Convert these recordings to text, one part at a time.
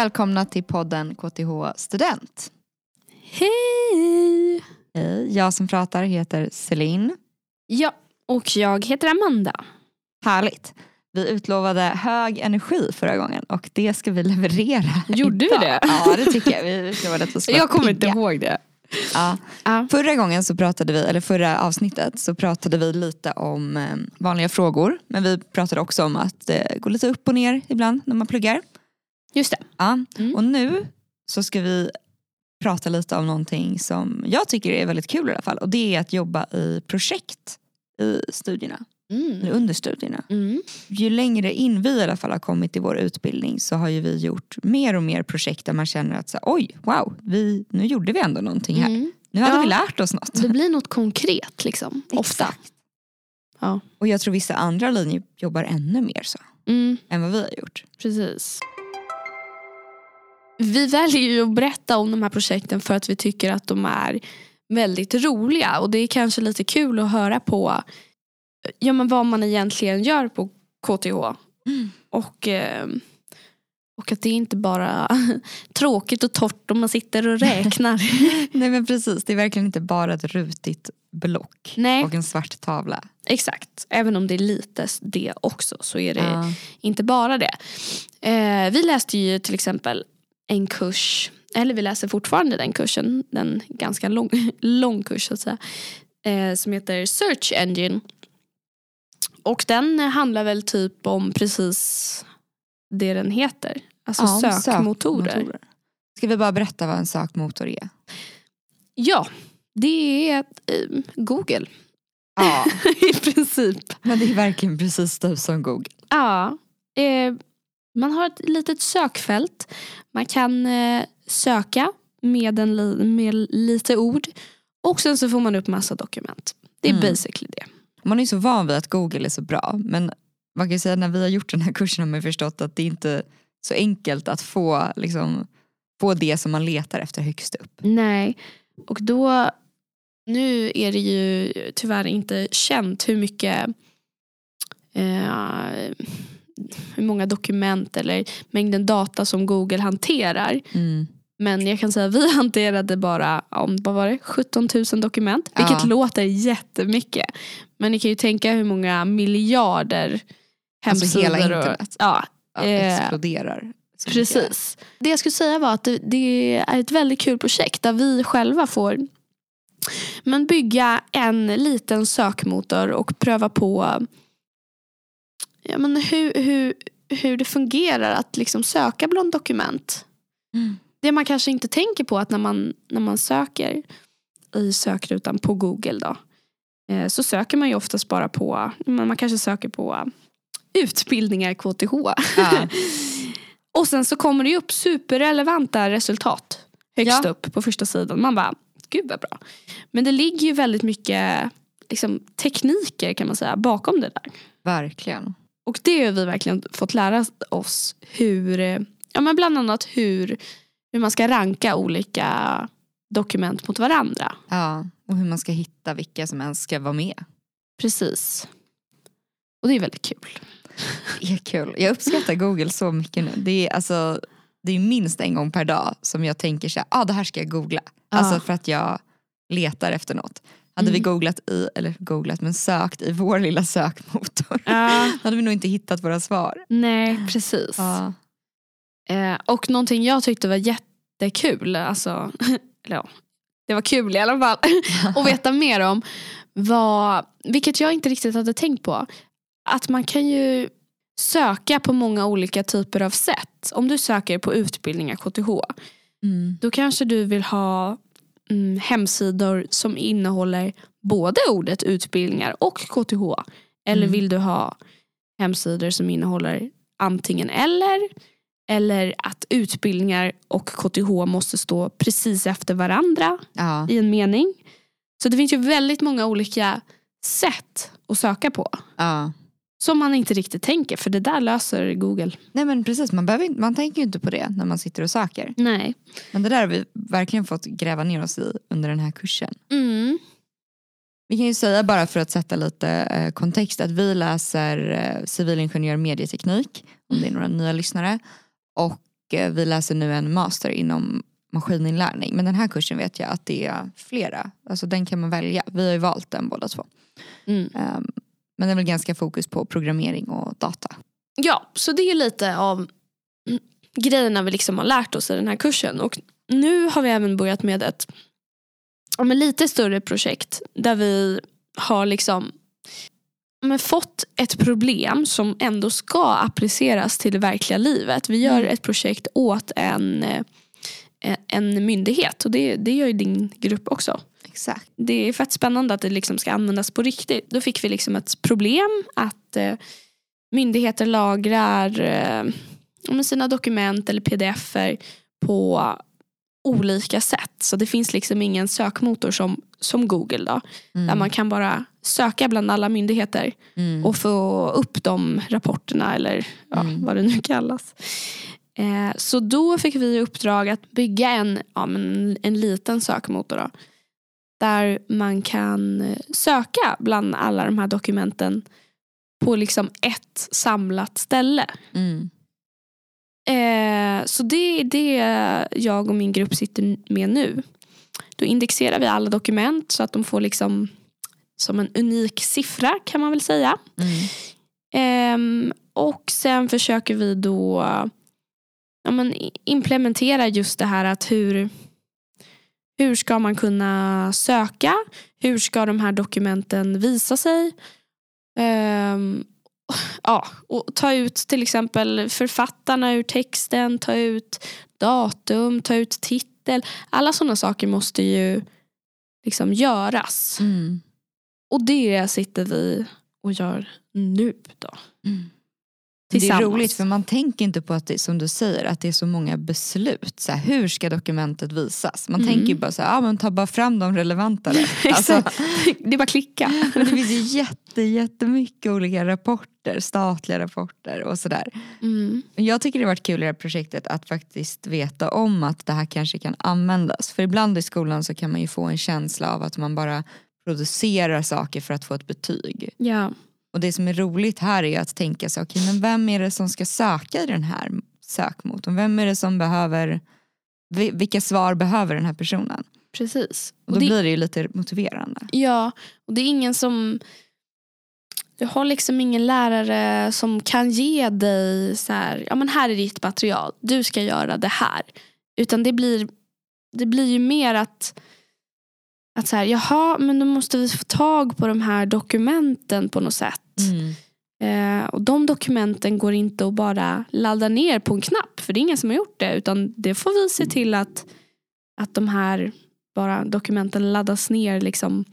välkomna till podden KTH Student. Hej! Hej, jag som pratar heter Celine. Ja, och jag heter Amanda. Härligt. Vi utlovade hög energi förra gången och det ska vi leverera Gjorde idag. vi det? Ja det tycker jag. Vi utlovade att vi Jag kommer inte ihåg det. Ja. Ja. Förra gången så pratade vi, eller förra avsnittet så pratade vi lite om eh, vanliga frågor. Men vi pratade också om att eh, gå lite upp och ner ibland när man pluggar. Just det. Ja. Mm. Och nu så ska vi prata lite om någonting som jag tycker är väldigt kul i alla fall. Och det är att jobba i projekt i studierna, eller under studierna. Mm. Ju längre in vi i alla fall har kommit i vår utbildning så har ju vi gjort mer och mer projekt där man känner att så, oj, wow, vi, nu gjorde vi ändå någonting här. Mm. Nu hade Ja. vi lärt oss något. Det blir något konkret liksom. Ofta. Exakt. Ja. Och jag tror vissa andra linjer jobbar ännu mer så Mm, än vad vi har gjort. precis. Vi väljer ju att berätta om de här projekten för att vi tycker att de är väldigt roliga. Och det är kanske lite kul att höra på ja, men vad man egentligen gör på KTH. Mm. Och, eh, och att det är inte bara tråkigt och torrt om man sitter och räknar. Nej men precis, det är verkligen inte bara ett rutigt block Nej. och en svart tavla. Exakt, även om det är lite det också så är det Ja. inte bara det. Eh, vi läste ju till exempel en kurs, eller vi läser fortfarande den kursen, den ganska lång, lång kurs så att säga, eh, som heter Search Engine. Och den handlar väl typ om precis det den heter, alltså Ja, sökmotorer. Ska vi bara berätta vad en sökmotor är? Ja, det är eh, Google Ja, i princip. men det är verkligen precis typ som Google. Ja, eh, man har ett litet sökfält. Man kan eh, söka med, en med lite ord och sen så får man upp massa dokument. Det är Mm. basically det. Man är så van vid att Google är så bra men man kan säga när vi har gjort den här kursen har man förstått att det inte är så enkelt att få, liksom, få det som man letar efter högst upp. Nej, och då nu är det ju tyvärr inte känt hur mycket eh, hur många dokument eller mängden data som Google hanterar. Mm. Men jag kan säga att vi hanterade bara om, vad var det, 17 000 dokument. Vilket Ja. låter jättemycket. Men ni kan ju tänka hur många miljarder Alltså hemsidor. hela och- internet. Ja, Ja, Eh, exploderar. precis. Det jag skulle säga var att det, det är ett väldigt kul projekt där vi själva får men bygga en liten sökmotor och pröva på ja, men hur, hur, hur det fungerar att liksom söka bland dokument Mm. det man kanske inte tänker på att när man, när man söker i sökrutan på Google då, eh, så söker man ju oftast bara på, man kanske söker på utbildningar KTH. Ja. Och sen så kommer det upp superrelevanta resultat högst Ja. upp på första sidan. Man bara, gud vad bra. Men det ligger ju väldigt mycket liksom, tekniker kan man säga bakom det där. Verkligen. Och det har vi verkligen fått lära oss hur, eh, ja men bland annat hur, hur man ska ranka olika dokument mot varandra. Ja. Och hur man ska hitta vilka som ens ska vara med. Precis. Och det är väldigt kul. Det är kul. Jag uppskattar Google så mycket nu. Det är, alltså, det är minst en gång per dag som jag tänker så här, ah, det här ska jag googla. Alltså Ja. för att jag letar efter något. Hade vi Mm. googlat i, eller googlat men sökt i vår lilla sökmotor Ja, hade vi nog inte hittat våra svar. nej, precis. Ja. Eh, och någonting jag tyckte var jättekul, alltså, eller ja, det var kul i alla fall, att veta mer om var, vilket jag inte riktigt hade tänkt på, att man kan ju söka på många olika typer av sätt. Om du söker på utbildningar KTH, Mm. då kanske du vill ha mm, hemsidor som innehåller både ordet utbildningar och KTH. Eller Mm. vill du ha hemsidor som innehåller antingen eller eller att utbildningar och KTH måste stå precis efter varandra Ja. i en mening. Så det finns ju väldigt många olika sätt att söka på. Ja. Som man inte riktigt tänker för det där löser Google. Nej men precis, man, behöver, man tänker ju inte på det när man sitter och söker. Nej. Men det där har vi verkligen fått gräva ner oss i under den här kursen. Mm. Vi kan ju säga bara för att sätta lite eh, kontext att vi läser eh, civilingenjör medieteknik, om det är några nya lyssnare. Och eh, vi läser nu en master inom maskininlärning. Men den här kursen vet jag att det är flera. Alltså den kan man välja. Vi har ju valt den båda två. Mm. Um, men det är väl ganska fokus på programmering och data. Ja, så det är lite av grejerna vi liksom har lärt oss i den här kursen. Och nu har vi även börjat med ett ja, men lite större projekt där vi har liksom men fått ett problem som ändå ska appliceras till det verkliga livet. Vi gör Mm. ett projekt åt en, eh, en myndighet och det, det gör ju din grupp också. Exakt. Det är fett spännande att det liksom ska användas på riktigt. Då fick vi liksom ett problem att eh, myndigheter lagrar eh, sina dokument eller pdf-er på olika sätt. Så det finns liksom ingen sökmotor som, som Google då. Mm. Där man kan bara söka bland alla myndigheter Mm. och få upp de rapporterna eller ja, Mm. vad det nu kallas. Eh, så då fick vi i uppdrag att bygga en, ja, men en liten sökmotor. Då, där man kan eh, söka bland alla de här dokumenten på liksom ett samlat ställe. Mm. Eh, så det är det jag och min grupp sitter med nu. Då indexerar vi alla dokument så att de får liksom som en unik siffra kan man väl säga. Mm. Ehm, och sen försöker vi då ja, men implementera just det här att hur, hur ska man kunna söka? Hur ska de här dokumenten visa sig? Ehm, ja, och ta ut till exempel författarna ur texten, ta ut datum, ta ut titel. Alla sådana saker måste ju liksom göras. Mm. Och det sitter vi och gör nu då. Mm. Det är roligt för man tänker inte på att det som du säger att det är så många beslut. Så här, hur ska dokumentet visas? Man Mm. tänker bara så här, ah, men ta bara fram de relevanta. alltså, det är bara klicka. men det finns ju jätte, jättemycket olika rapporter, statliga rapporter och sådär. Mm. Jag tycker det har varit kul i det här projektet att faktiskt veta om att det här kanske kan användas. För ibland i skolan så kan man ju få en känsla av att man bara producerar saker för att få ett betyg. Ja. Och det som är roligt här är att tänka sig, okej men vem är det som ska söka i den här sökmotorn? Vem är det som behöver, vi- vilka svar behöver den här personen? Precis. Och då det, blir det ju lite motiverande. Ja, och det är ingen som... Du har liksom ingen lärare som kan ge dig så här, ja men här är ditt material, du ska göra det här. Utan det blir, det blir ju mer att, att så här, jaha men då måste vi få tag på de här dokumenten på något sätt. Eh, och de dokumenten går inte att bara ladda ner på en knapp. För det är ingen som har gjort det. Utan det får vi se till att, att de här bara dokumenten laddas ner liksom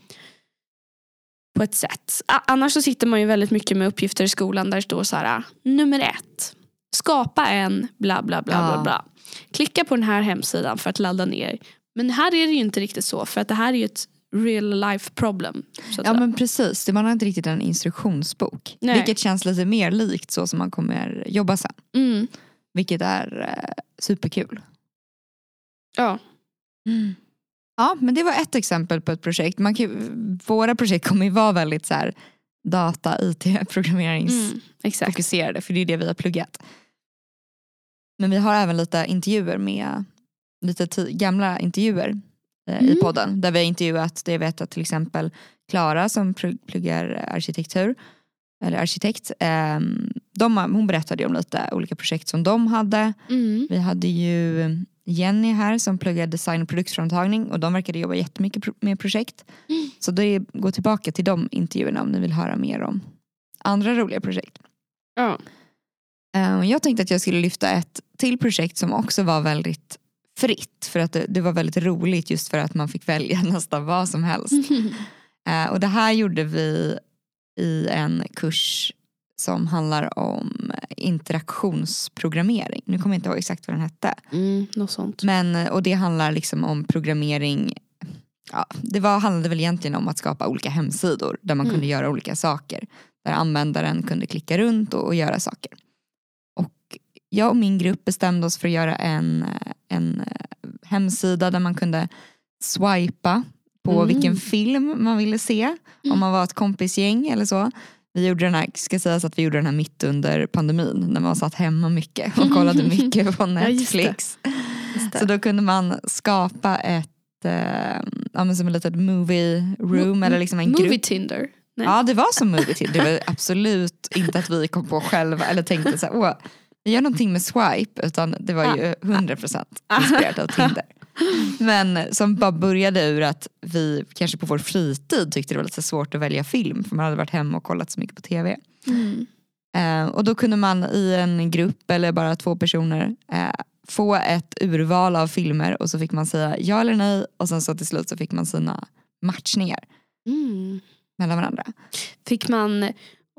på ett sätt. Annars så sitter man ju väldigt mycket med uppgifter i skolan där det står så här. Nummer ett. Skapa en bla bla bla Ja. bla bla. Klicka på den här hemsidan för att ladda ner. Men här är det ju inte riktigt så. För att det här är ju ett real life problem. Ja säga. men precis, man har inte riktigt en instruktionsbok. Nej. Vilket känns lite mer likt så som man kommer jobba sen. mm. Vilket är eh, superkul. Ja. Ja men det var ett exempel på ett projekt. Man kan, våra projekt kommer ju vara väldigt så här, data, IT, programmerings Mm. För det är det vi har pluggat. Men vi har även lite intervjuer med lite gamla intervjuer eh, i Mm. podden där vi har intervjuat, det jag vet att till exempel Klara som pl- pluggar arkitektur eller arkitekt, ehm, de, hon berättade om lite olika projekt som de hade. Mm. Vi hade ju Jenny här som pluggar design och produktframtagning och de verkade jobba jättemycket med projekt. Mm. Så det gå tillbaka till de intervjuerna om ni vill höra mer om andra roliga projekt. Ja. Eh, Jag tänkte att jag skulle lyfta ett till projekt som också var väldigt fritt. För att det, det var väldigt roligt just för att man fick välja nästan vad som helst. Eh, Och det här gjorde vi i en kurs som handlar om interaktionsprogrammering. Nu kommer jag inte ihåg exakt vad den hette. Mm, något sånt. Men, och det handlar liksom om programmering. Ja, det var, handlade väl egentligen om att skapa olika hemsidor där man Mm. kunde göra olika saker. Där användaren kunde klicka runt och, och göra saker. Jag och min grupp bestämde oss för att göra en, eh, en eh, hemsida där man kunde swipa på Mm. vilken film man ville se. Om man var ett kompisgäng eller så. Vi gjorde den här, ska sägas att vi gjorde den här mitt under pandemin när man satt hemma mycket och kollade mycket på Ja, just det. Netflix. Just det. Så då kunde man skapa ett, eh, ja, som ett litet movie room Mo- eller liksom en Movie grupp. Tinder. Nej. Ja det var som movie till. Det var absolut inte att vi kom på själva eller tänkte så här, åh, vi gör någonting med swipe utan det var ju 100% inspirerat av Tinder. Men som bara började ur att vi kanske på vår fritid tyckte det var lite svårt att välja film för man hade varit hemma och kollat så mycket på tv. Mm. Eh, och då kunde man i en grupp eller bara två personer eh, få ett urval av filmer och så fick man säga ja eller nej och sen så till slut så fick man sina matchningar Mm. mellan varandra. Fick man,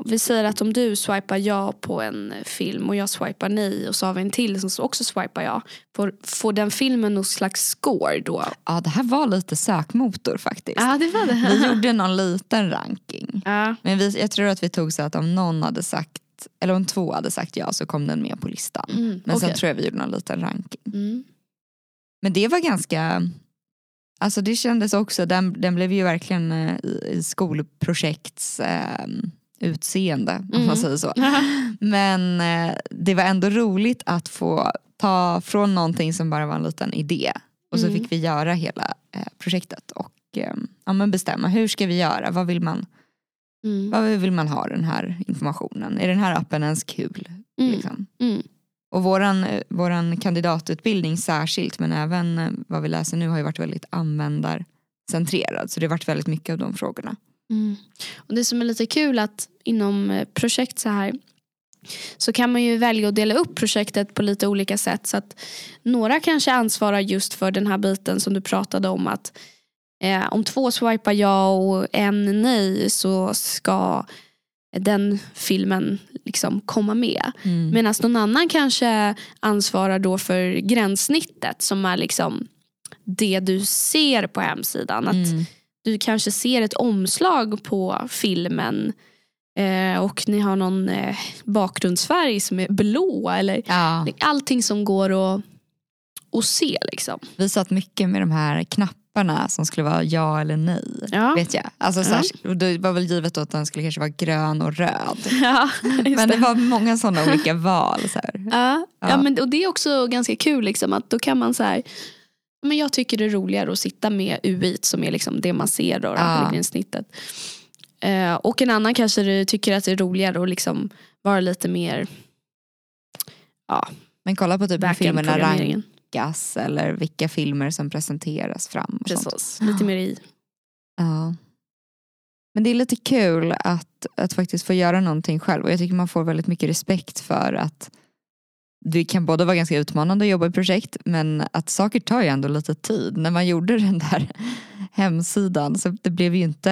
vi säger att om du swipar ja på en film och jag swipar nej och så har vi en till som också swipar ja. Får, får den filmen någon slags score då? Ja det här var lite sökmotor faktiskt. Ja det var det. Vi gjorde någon liten ranking. Ja. Men vi, jag tror att vi tog så att om någon hade sagt, eller om två hade sagt ja så kom den med på listan. Mm, Men sen okej. tror jag vi gjorde någon liten ranking. Mm. Men det var ganska, alltså det kändes också, den, den blev ju verkligen eh, i, i skolprojekts eh, utseende om Mm. man säger så. Men eh, det var ändå roligt att få ta från någonting som bara var en liten idé och så Mm. fick vi göra hela eh, projektet och eh, ja, men bestämma hur ska vi göra, vad vill, man, Mm. vad vill man ha den här informationen, är den här appen ens kul? Mm. Liksom. Mm. Och våran, eh, våran kandidatutbildning särskilt men även eh, vad vi läser nu har ju varit väldigt användarcentrerad så det har varit väldigt mycket av de frågorna. Mm. Och det som är lite kul att inom eh, projekt så här så kan man ju välja att dela upp projektet på lite olika sätt. Så att några kanske ansvarar just för den här biten som du pratade om att eh, om två swipar ja och en nej så ska den filmen liksom komma med. Mm. Medan någon annan kanske ansvarar då för gränssnittet som är liksom det du ser på hemsidan. Att Mm. Du kanske ser ett omslag på filmen eh, och ni har någon eh, bakgrundsfärg som är blå. Eller Ja. allting som går att, att se. Liksom. Vi satt mycket med de här knapparna som skulle vara ja eller nej. Ja. Vet jag. Alltså, så här, och det var väl givet då att den skulle kanske vara grön och röd. Ja, Men det var många sådana olika val. Så. Ja, ja. Ja. men, och det är också ganska kul liksom, att då kan man så här, men jag tycker det är roligare att sitta med UI som är liksom det man ser då, ja. gränssnittet. Eh, och en annan kanske tycker att det är roligare att liksom vara lite mer ja, Men kolla på typ hur filmerna rankas eller vilka filmer som presenteras fram. Och sånt. Precis, lite mer i. Ja. Men det är lite kul att, att faktiskt få göra någonting själv och jag tycker man får väldigt mycket respekt för att det kan både vara ganska utmanande att jobba i projekt men att saker tar ju ändå lite tid. När man gjorde den där hemsidan så det blev ju inte,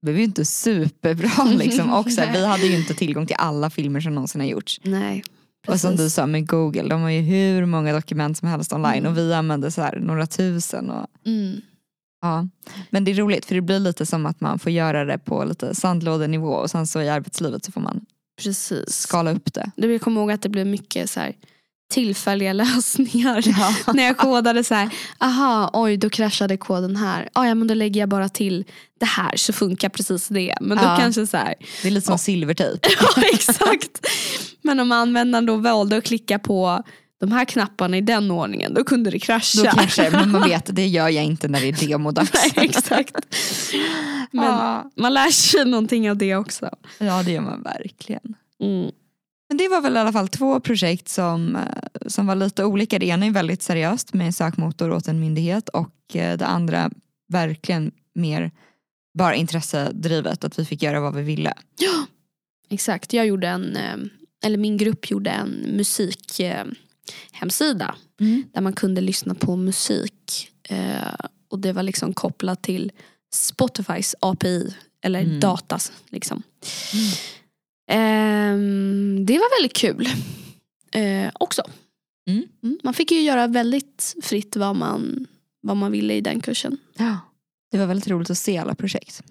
det blev ju inte superbra liksom också. Nej. Vi hade ju inte tillgång till alla filmer som någonsin har gjorts. Nej, Och som du sa med Google, de har ju hur många dokument som helst online Mm. och vi använde så här några tusen. Och, Mm. Ja. Men det är roligt för det blir lite som att man får göra det på lite sandlådenivå och sen så i arbetslivet så får man Precis. skala upp det. Vill komma ihåg att det blev mycket så här, tillfälliga lösningar. Ja. När jag kodade så här, aha, oj då kraschade koden här. Ah, ja men då lägger jag bara till det här så funkar precis det. Men då Ja. kanske så här, Det är lite som silvertejp. ja exakt. Men om användaren då valde att klicka på de här knapparna i den ordningen, då kunde det krascha. Då kanske, men man vet det gör jag inte när det är demodags. Nej, exakt. Men Ja. man lär sig någonting av det också. ja det gör man verkligen. Mm. Men det var väl i alla fall två projekt som, eh, som var lite olika. Det ena är väldigt seriöst med sökmotor åt en myndighet och eh, det andra verkligen mer bara intressedrivet att vi fick göra vad vi ville. Exakt, jag gjorde en, eh, eller min grupp gjorde en musik eh, hemsida där man kunde lyssna på musik eh, och det var liksom kopplat till Spotifys API eller Mm. datas. Liksom. Ehm, det var väldigt kul eh, också. Mm. Mm, man fick ju göra väldigt fritt vad man, vad man ville i den kursen. Ja. Det var väldigt roligt att se alla projekt.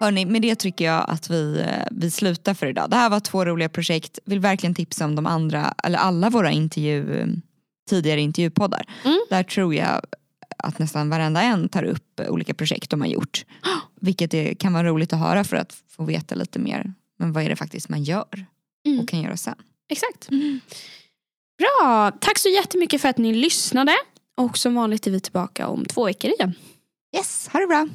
Hörni, med det tycker jag att vi, eh, vi slutar för idag. Det här var två roliga projekt. Vill verkligen tipsa om de andra, eller alla våra intervju, tidigare intervjupoddar. Mm. Där tror jag att nästan varenda en tar upp olika projekt de har gjort. Vilket är, kan vara roligt att höra för att få veta lite mer. Men vad är det faktiskt man gör Mm. och kan göra sen. Exakt. Bra, tack så jättemycket för att ni lyssnade. Och som vanligt är vi tillbaka om två veckor igen. Yes, ha det bra.